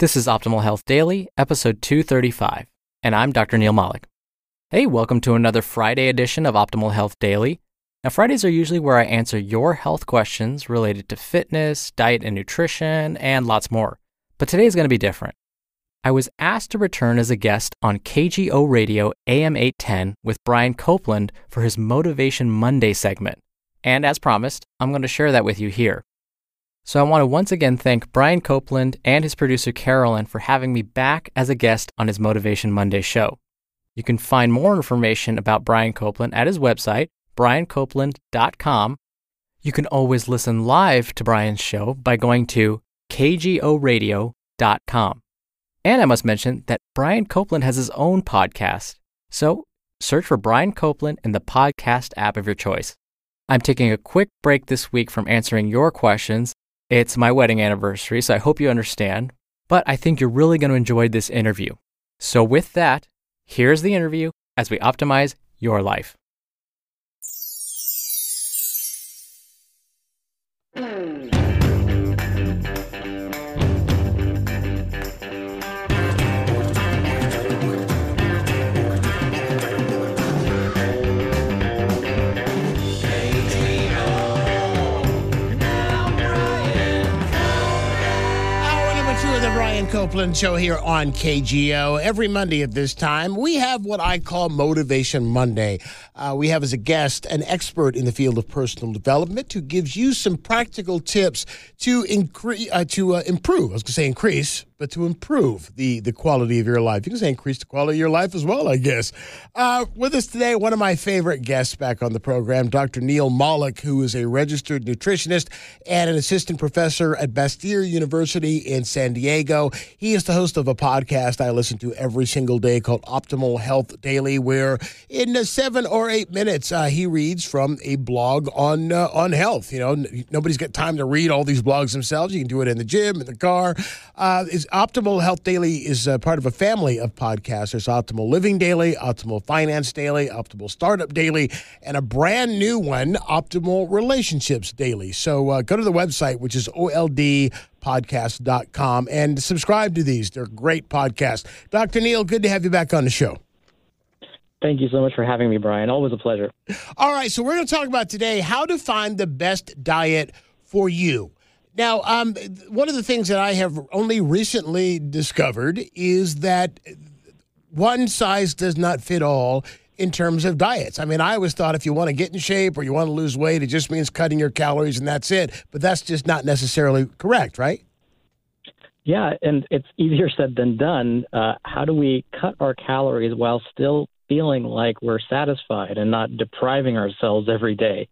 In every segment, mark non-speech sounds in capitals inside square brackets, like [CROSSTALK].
This is Optimal Health Daily, episode 235, and I'm Dr. Neal Malik. Hey, welcome to another Friday edition of Optimal Health Daily. Now, Fridays are usually where I answer your health questions related to fitness, diet and nutrition, and lots more. But today is going to be different. I was asked to return as a guest on KGO Radio AM 810 with Brian Copeland for his Motivation Monday segment. And as promised, I'm going to share that with you here. So I want to once again thank Brian Copeland and his producer Carolyn for having me back as a guest on his Motivation Monday show. You can find more information about Brian Copeland at his website, briancopeland.com. You can always listen live to Brian's show by going to kgoradio.com. And I must mention that Brian Copeland has his own podcast. So search for Brian Copeland in the podcast app of your choice. I'm taking a quick break this week from answering your questions. It's my wedding anniversary, so I hope you understand. But I think you're really going to enjoy this interview. So, with that, here's the interview as we optimize your life. Hmm. Copeland Show here on KGO. Every Monday at this time, we have what I call Motivation Monday. Uh, we have as a guest an expert in the field of personal development who gives you some practical tips to increase, uh, to uh, improve. I was going to say increase, but to improve the the quality of your life. You can say increase the quality of your life as well, I guess. Uh, with us today, one of my favorite guests back on the program, Dr. Neal Malik, who is a registered nutritionist and an assistant professor at Bastyr University in San Diego. He is the host of a podcast I listen to every single day called Optimal Health Daily, where in seven or eight minutes uh, he reads from a blog on uh, on health. You know, nobody's got time to read all these blogs themselves. You can do it in the gym, in the car. Uh, is Optimal Health Daily is uh, part of a family of podcasts. There's Optimal Living Daily, Optimal Finance Daily, Optimal Startup Daily, and a brand new one, Optimal Relationships Daily. So uh, go to the website, which is oldpodcast.com, and subscribe to these. They're great podcasts. Dr. Neal, good to have you back on the show. Thank you so much for having me, Brian. Always a pleasure. All right, so we're going to talk about today how to find the best diet for you. Now, um, one of the things that I have only recently discovered is that one size does not fit all in terms of diets. I mean, I always thought if you want to get in shape or you want to lose weight, it just means cutting your calories and that's it. But that's just not necessarily correct, right? Yeah, and it's easier said than done. Uh, how do we cut our calories while still feeling like we're satisfied and not depriving ourselves every day?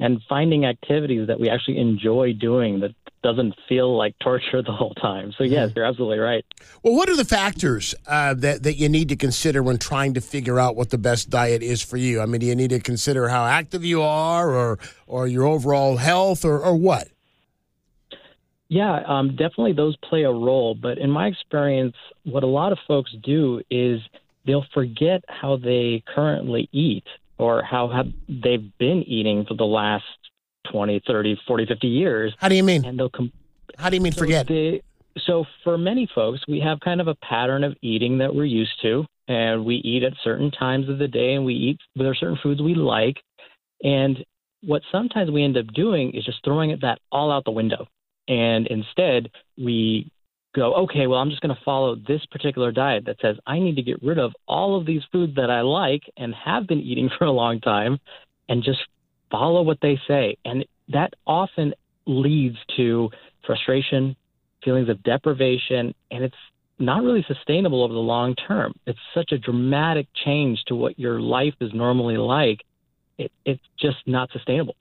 And finding activities that we actually enjoy doing that doesn't feel like torture the whole time. So yes, you're absolutely right. Well, what are the factors uh, that that you need to consider when trying to figure out what the best diet is for you? I mean, do you need to consider how active you are, or or your overall health, or or what? Yeah, um, definitely those play a role. But in my experience, what a lot of folks do is they'll forget how they currently eat or how have they've been eating for the last 20, 30, 40, 50 years. How do you mean? And they'll com- How do you mean so forget? They, so for many folks, we have kind of a pattern of eating that we're used to, and we eat at certain times of the day, and we eat there are certain foods we like, and what sometimes we end up doing is just throwing that all out the window, and instead we go, okay, well, I'm just going to follow this particular diet that says I need to get rid of all of these foods that I like and have been eating [LAUGHS] for a long time, and just follow what they say. And that often leads to frustration, feelings of deprivation, and it's not really sustainable over the long term. It's such a dramatic change to what your life is normally like. It, it's just not sustainable.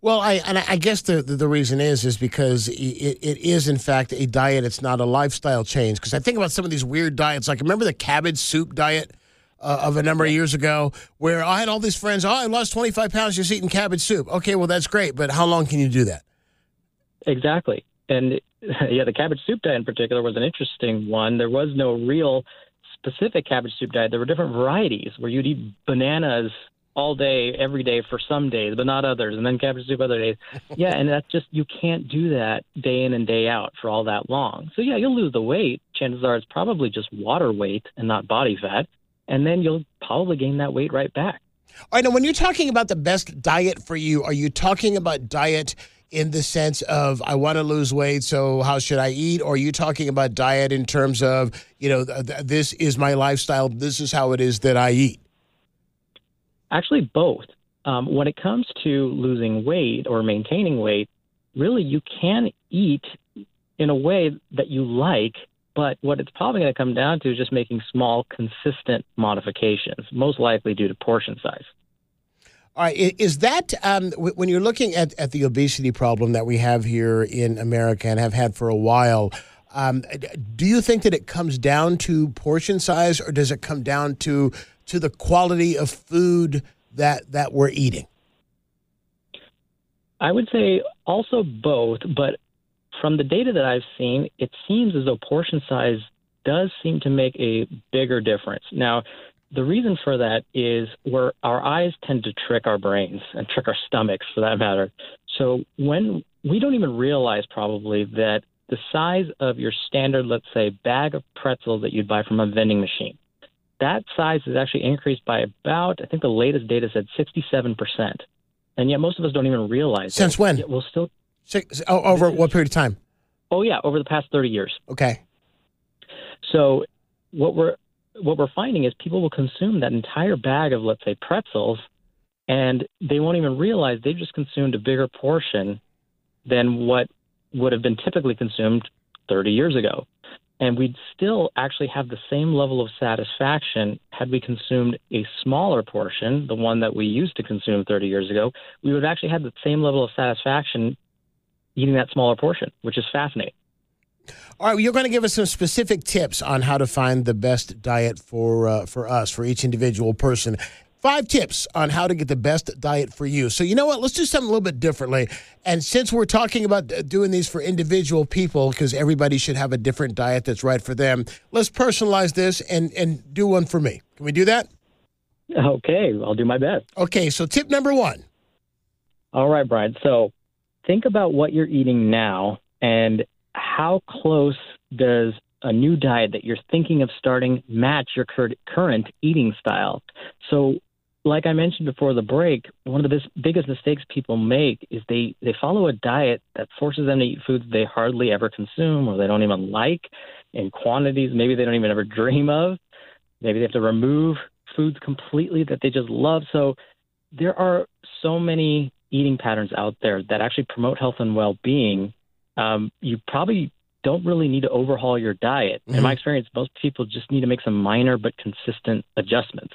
Well, I and I guess the, the, reason is is because it, it is in fact a diet. It's not a lifestyle change. Because I think about some of these weird diets. Like remember the cabbage soup diet uh, of a number of years ago, where I had all these friends. Oh, I lost twenty five pounds just eating cabbage soup. Okay, well that's great, but how long can you do that? Exactly, and [LAUGHS] yeah, the cabbage soup diet in particular was an interesting one. There was no real specific cabbage soup diet. There were different varieties where you'd eat bananas all day, every day for some days, but not others, and then cabbage soup other days. [LAUGHS] Yeah, and that's just you can't do that day in and day out for all that long. So yeah, you'll lose the weight, chances are it's probably just water weight and not body fat. And then you'll probably gain that weight right back. All right, now when you're talking about the best diet for you, are you talking about diet in the sense of I want to lose weight, so how should I eat? Or are you talking about diet in terms of, you know, th- this is my lifestyle, this is how it is that I eat? Actually, both. Um, when it comes to losing weight or maintaining weight, really you can eat in a way that you like, but what it's probably going to come down to is just making small, consistent modifications, most likely due to portion size. All right, is that um, when you're looking at, at the obesity problem that we have here in America and have had for a while? Um, do you think that it comes down to portion size, or does it come down to to the quality of food that that we're eating? I would say also both, but from the data that I've seen, it seems as though portion size does seem to make a bigger difference. Now, the reason for that is where our eyes tend to trick our brains and trick our stomachs for that matter. So when we don't even realize probably that the size of your standard, let's say, bag of pretzels that you'd buy from a vending machine, that size is actually increased by about, I think the latest data said 67%. And yet most of us don't even realize Since it. when? Yet we'll still. Six, oh, over what period of time? Oh, yeah, over the past 30 years. Okay. So what we're what we're finding is people will consume that entire bag of let's say pretzels and they won't even realize they've just consumed a bigger portion than what would have been typically consumed 30 years ago. And we'd still actually have the same level of satisfaction had we consumed a smaller portion, the one that we used to consume 30 years ago. We would actually have the same level of satisfaction eating that smaller portion, which is fascinating. All right, well, you're going to give us some specific tips on how to find the best diet for uh, for us, for each individual person. Five tips on how to get the best diet for you. So, you know what? Let's do something a little bit differently. And since we're talking about doing these for individual people, because everybody should have a different diet that's right for them, let's personalize this and, and do one for me. Can we do that? Okay, I'll do my best. Okay, so tip number one. All right, Brian. So, think about what you're eating now and how close does a new diet that you're thinking of starting match your current eating style? So, like I mentioned before the break, one of the biggest mistakes people make is they, they follow a diet that forces them to eat foods they hardly ever consume or they don't even like in quantities maybe they don't even ever dream of. Maybe they have to remove foods completely that they just love. So there are so many eating patterns out there that actually promote health and well being um, you probably don't really need to overhaul your diet. Mm-hmm. In my experience, most people just need to make some minor but consistent adjustments.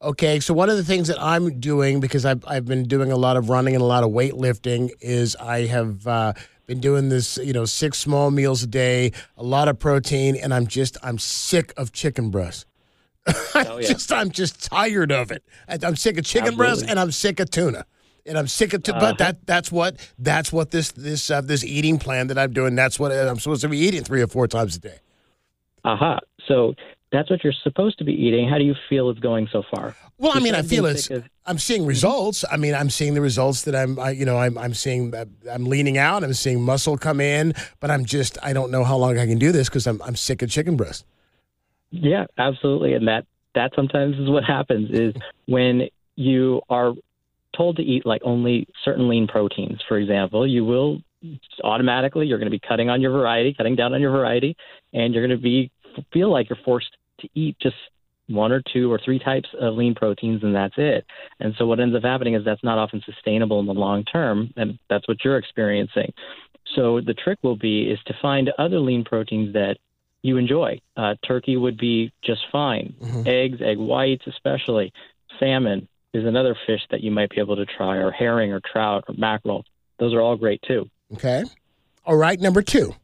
Okay, so one of the things that I'm doing because I've I've been doing a lot of running and a lot of weightlifting is I have uh, been doing this, you know, six small meals a day, a lot of protein, and I'm just I'm sick of chicken breast. [LAUGHS] Oh, yeah. just I'm just tired of it. I'm sick of chicken Absolutely. breast and I'm sick of tuna and I'm sick of. T- uh, but that that's what that's what this this uh, this eating plan that I'm doing. That's what I'm supposed to be eating three or four times a day. Aha! Uh-huh. So that's what you're supposed to be eating. How do you feel it's going so far? Well, I mean, I feel it's. Of- I'm seeing results. I mean, I'm seeing the results that I'm. I, you know, I'm. I'm seeing. Uh, I'm leaning out. I'm seeing muscle come in, but I'm just. I don't know how long I can do this because I'm. I'm sick of chicken breast. Yeah, absolutely, and that that sometimes is what happens is when you are told to eat like only certain lean proteins, for example, you will automatically you're going to be cutting on your variety, cutting down on your variety, and you're going to be feel like you're forced to eat just one or two or three types of lean proteins and that's it. And so what ends up happening is that's not often sustainable in the long term and that's what you're experiencing. So the trick will be is to find other lean proteins that you enjoy. Uh, turkey would be just fine. Mm-hmm. Eggs, egg whites especially, salmon, is another fish that you might be able to try, or herring, or trout, or mackerel. Those are all great too. Okay. All right. Number two.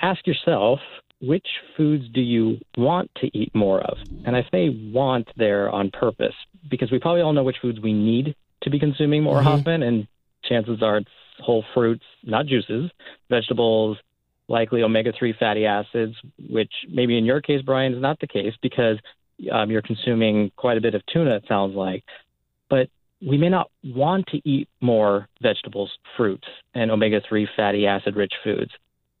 Ask yourself which foods do you want to eat more of? And I say want there on purpose because we probably all know which foods we need to be consuming more mm-hmm. often, and chances are it's whole fruits, not juices, vegetables, likely omega 3 fatty acids, which maybe in your case, Brian, is not the case because um, you're consuming quite a bit of tuna, it sounds like. But we may not want to eat more vegetables, fruits, and omega 3 fatty acid rich foods.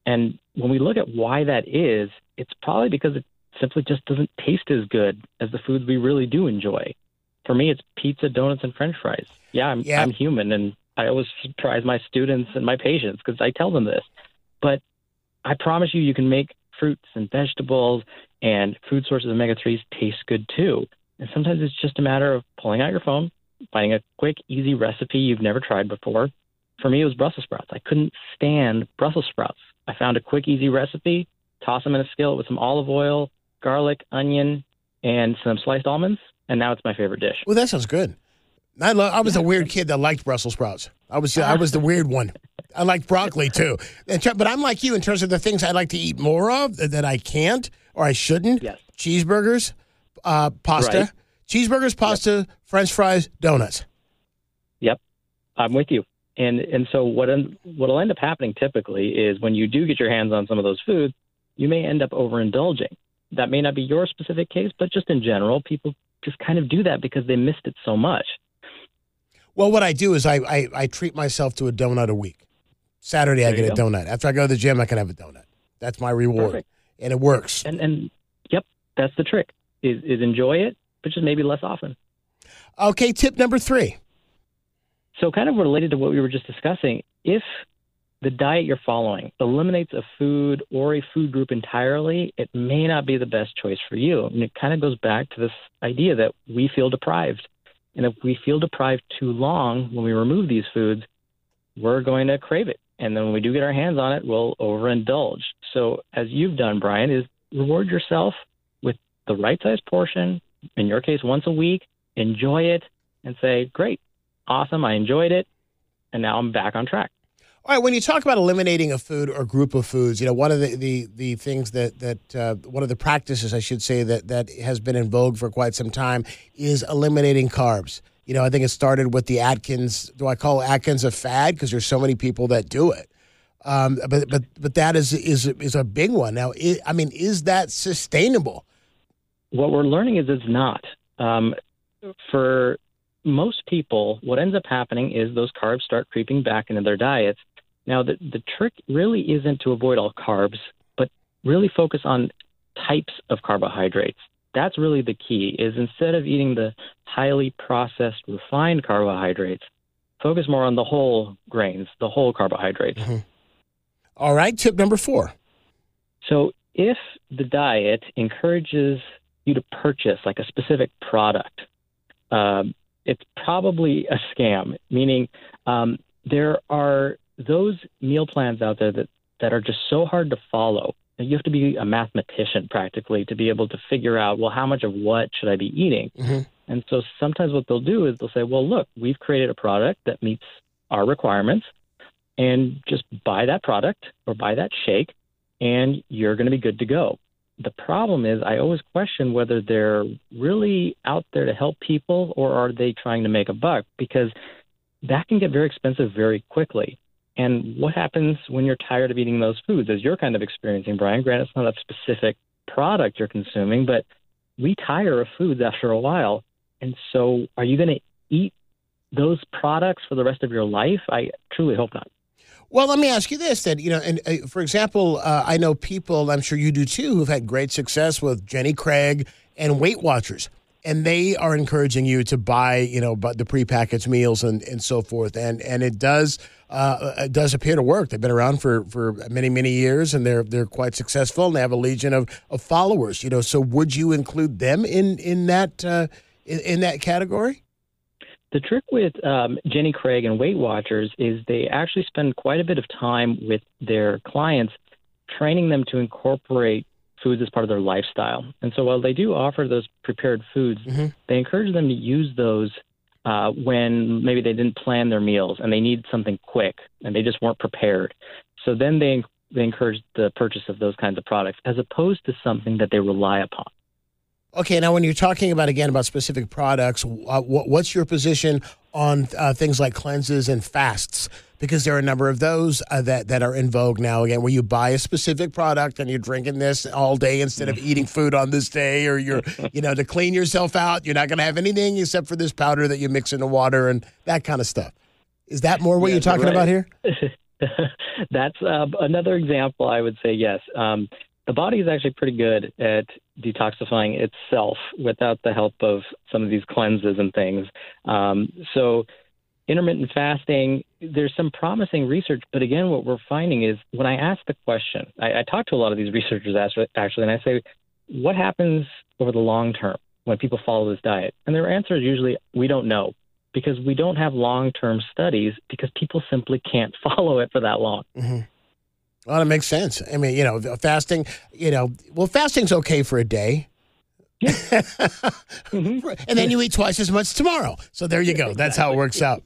And when we look at why that is, it's probably because it simply just doesn't taste as good as the foods we really do enjoy. For me, it's pizza, donuts, and French fries. Yeah, I'm Yeah. I'm human, and I always surprise my students and my patients because I tell them this. But I promise you, you can make fruits and vegetables and food sources omega threes taste good too. And sometimes it's just a matter of pulling out your phone, finding a quick, easy recipe you've never tried before. For me, it was Brussels sprouts. I couldn't stand Brussels sprouts. I found a quick, easy recipe, toss them in a skillet with some olive oil, garlic, onion, and some sliced almonds, and now it's my favorite dish. Well, that sounds good. I. I was a weird [LAUGHS] kid that liked Brussels sprouts. I was. I was the weird one. I liked broccoli too. But I'm like you in terms of the things I like to eat more of that I can't or I shouldn't. Yes. Cheeseburgers, uh, pasta, Right. cheeseburgers, pasta, French fries, donuts. Yep, I'm with you. And and so what en- what'll end up happening typically is when you do get your hands on some of those foods, you may end up overindulging. That may not be your specific case, but just in general, people just kind of do that because they missed it so much. Well, what I do is I, I, I treat myself to a donut a week. Saturday, I There you get a donut. After I go to the gym, I can have a donut. That's my reward, Perfect. and it works. And and yep, that's the trick. Is is enjoy it, but just maybe less often. Okay, tip number three. So, kind of related to what we were just discussing, if the diet you're following eliminates a food or a food group entirely, it may not be the best choice for you. And it kind of goes back to this idea that we feel deprived. And if we feel deprived too long when we remove these foods, we're going to crave it. And then when we do get our hands on it, we'll overindulge. So, as you've done, Brian, is reward yourself with the right size portion, in your case, once a week, enjoy it, and say, Great, awesome, I enjoyed it, and now I'm back on track. All right, when you talk about eliminating a food or group of foods, you know one of the the, the things that that uh, one of the practices I should say that that has been in vogue for quite some time is eliminating carbs. You know, I think it started with the Atkins. Do I call Atkins a fad because there's so many people that do it? Um, but but but that is is is a big one. Now, i I mean, is that sustainable? What we're learning is it's not. Um, for most people, what ends up happening is those carbs start creeping back into their diets. Now, the, the trick really isn't to avoid all carbs, but really focus on types of carbohydrates. That's really the key is instead of eating the highly processed refined carbohydrates, focus more on the whole grains, the whole carbohydrates. All right, tip number four. So if the diet encourages you to purchase like a specific product, um, it's probably a scam. Meaning, um, there are those meal plans out there that that are just so hard to follow. You have to be a mathematician practically to be able to figure out, well, how much of what should I be eating? Mhm. And so sometimes what they'll do is they'll say, well, look, we've created a product that meets our requirements, and just buy that product or buy that shake, and you're going to be good to go. The problem is, I always question whether they're really out there to help people or are they trying to make a buck because that can get very expensive very quickly. And what happens when you're tired of eating those foods, as you're kind of experiencing, Brian? Granted, it's not a specific product you're consuming, but we tire of foods after a while. And so, are you going to eat those products for the rest of your life? I truly hope not. Well, let me ask you this then. You know, and uh, for example, uh, I know people, I'm sure you do too, who've had great success with Jenny Craig and Weight Watchers. And they are encouraging you to buy, you know, the prepackaged meals and, and so forth. And and it does uh, it does appear to work. They've been around for, for many many years, and they're they're quite successful. And they have a legion of, of followers. You know, so would you include them in in that uh, in, in that category? The trick with um, Jenny Craig and Weight Watchers is they actually spend quite a bit of time with their clients, training them to incorporate foods as part of their lifestyle. And so while they do offer those prepared foods, Mhm. they encourage them to use those uh, when maybe they didn't plan their meals and they need something quick and they just weren't prepared. So then they they encourage the purchase of those kinds of products as opposed to something that they rely upon. Okay, now when you're talking about again about specific products, uh, what, what's your position on uh, things like cleanses and fasts? Because there are a number of those uh, that that are in vogue now. Again, where you buy a specific product and you're drinking this all day instead of eating food on this day, or you're [LAUGHS] you know to clean yourself out, you're not going to have anything except for this powder that you mix in the water and that kind of stuff. Is that more what Yeah, you're talking right. about here? [LAUGHS] That's uh, another example. I would say yes. Um, the body is actually pretty good at detoxifying itself without the help of some of these cleanses and things. Um, so, intermittent fasting, there's some promising research, but again, what we're finding is when I ask the question, I, I talk to a lot of these researchers actually, and I say, what happens over the long term when people follow this diet? And their answer is usually, we don't know because we don't have long term studies because people simply can't [LAUGHS] follow it for that long. Mm-hmm. Well, that makes sense. I mean, you know, fasting, you know, well, fasting's okay for a day. Yeah. [LAUGHS] mm-hmm. And then you eat twice as much tomorrow. So there you go. [LAUGHS] That's how it works out.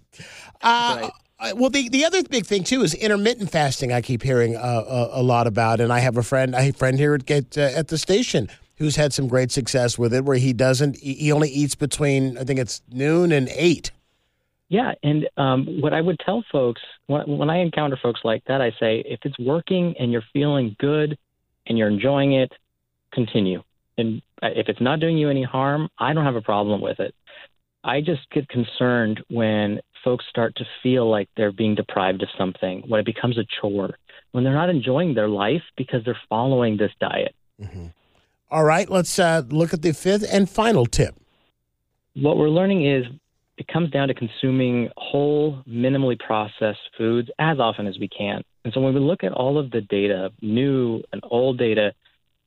Uh, right. Well, the, the other big thing too is intermittent fasting. I keep hearing uh, a, a, lot about, and I have a friend, a friend here at uh, at the station who's had some great success with it, where he doesn't, he only eats between I think it's noon and eight. Yeah, and um, what I would tell folks when, when I encounter folks like that, I say if it's working and you're feeling good and you're enjoying it, continue. And if it's not doing you any harm, I don't have a problem with it. I just get concerned when folks start to feel like they're being deprived of something, when it becomes a chore, when they're not enjoying their life because they're following this diet. Mm-hmm. All right, let's uh, look at the fifth and final tip. What we're learning is it comes down to consuming whole, minimally processed foods as often as we can. And so when we look at all of the data, new and old data,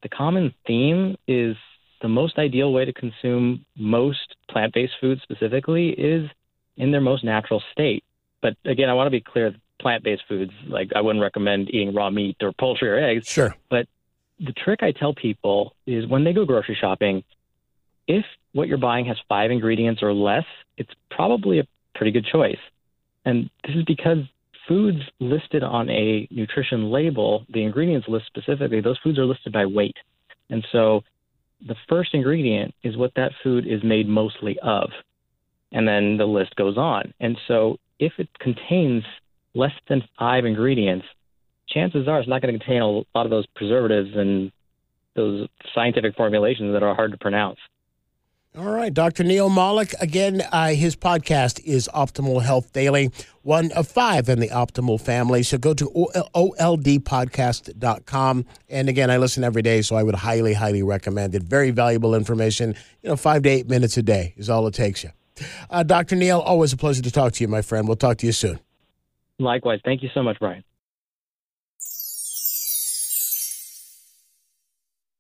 the common theme is the most ideal way to consume most plant based foods specifically is in their most natural state. But again, I want to be clear plant based foods, like I wouldn't recommend eating raw meat or poultry or eggs. Sure. But the trick I tell people is when they go grocery shopping, if what you're buying has five ingredients or less, it's probably a pretty good choice. And this is because foods listed on a nutrition label, the ingredients list specifically, those foods are listed by weight. And so the first ingredient is what that food is made mostly of. And then the list goes on. And so if it contains less than five ingredients, chances are it's not going to contain a lot of those preservatives and those scientific formulations that are hard to pronounce. All right, Dr. Neal Malik. Again, uh, his podcast is Optimal Health Daily, one of five in the Optimal family. So go to oldpodcast.com. And again, I listen every day, so I would highly, highly recommend it. Very valuable information. You know, five to eight minutes a day is all it takes you. Uh, Dr. Neal, always a pleasure to talk to you, my friend. We'll talk to you soon. Likewise. Thank you so much, Brian.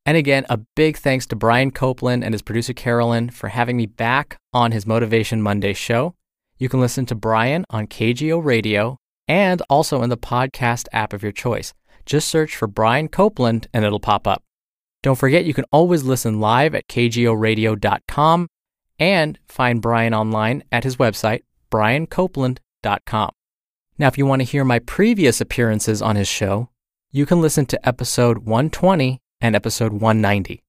And again, a big thanks to Brian Copeland and his producer Carolyn for having me back on his Motivation Monday show. You can listen to Brian on KGO Radio and also in the podcast app of your choice. Just search for Brian Copeland and it'll pop up. Don't forget, you can always listen live at kgoradio.com and find Brian online at his website, briancopeland.com. Now, if you want to hear my previous appearances on his show, you can listen to episode 120 and episode 190.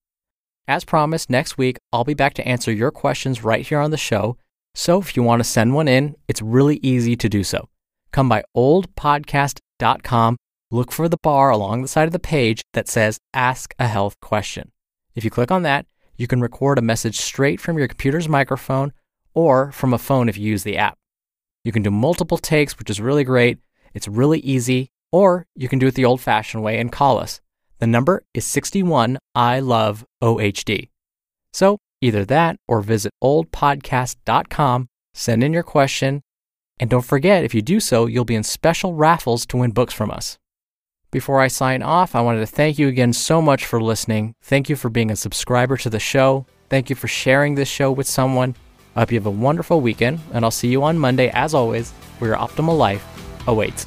As promised, next week I'll be back to answer your questions right here on the show. So if you want to send one in, it's really easy to do so. Come by oldpodcast.com, look for the bar along the side of the page that says Ask a Health Question. If you click on that, you can record a message straight from your computer's microphone or from a phone if you use the app. You can do multiple takes, which is really great. It's really easy, or you can do it the old fashioned way and call us. The number is 61 I love OHD. So either that or visit oldpodcast.com, send in your question, and don't forget if you do so, you'll be in special raffles to win books from us. Before I sign off, I wanted to thank you again so much for listening. Thank you for being a subscriber to the show. Thank you for sharing this show with someone. I hope you have a wonderful weekend, and I'll see you on Monday, as always, where your optimal life awaits.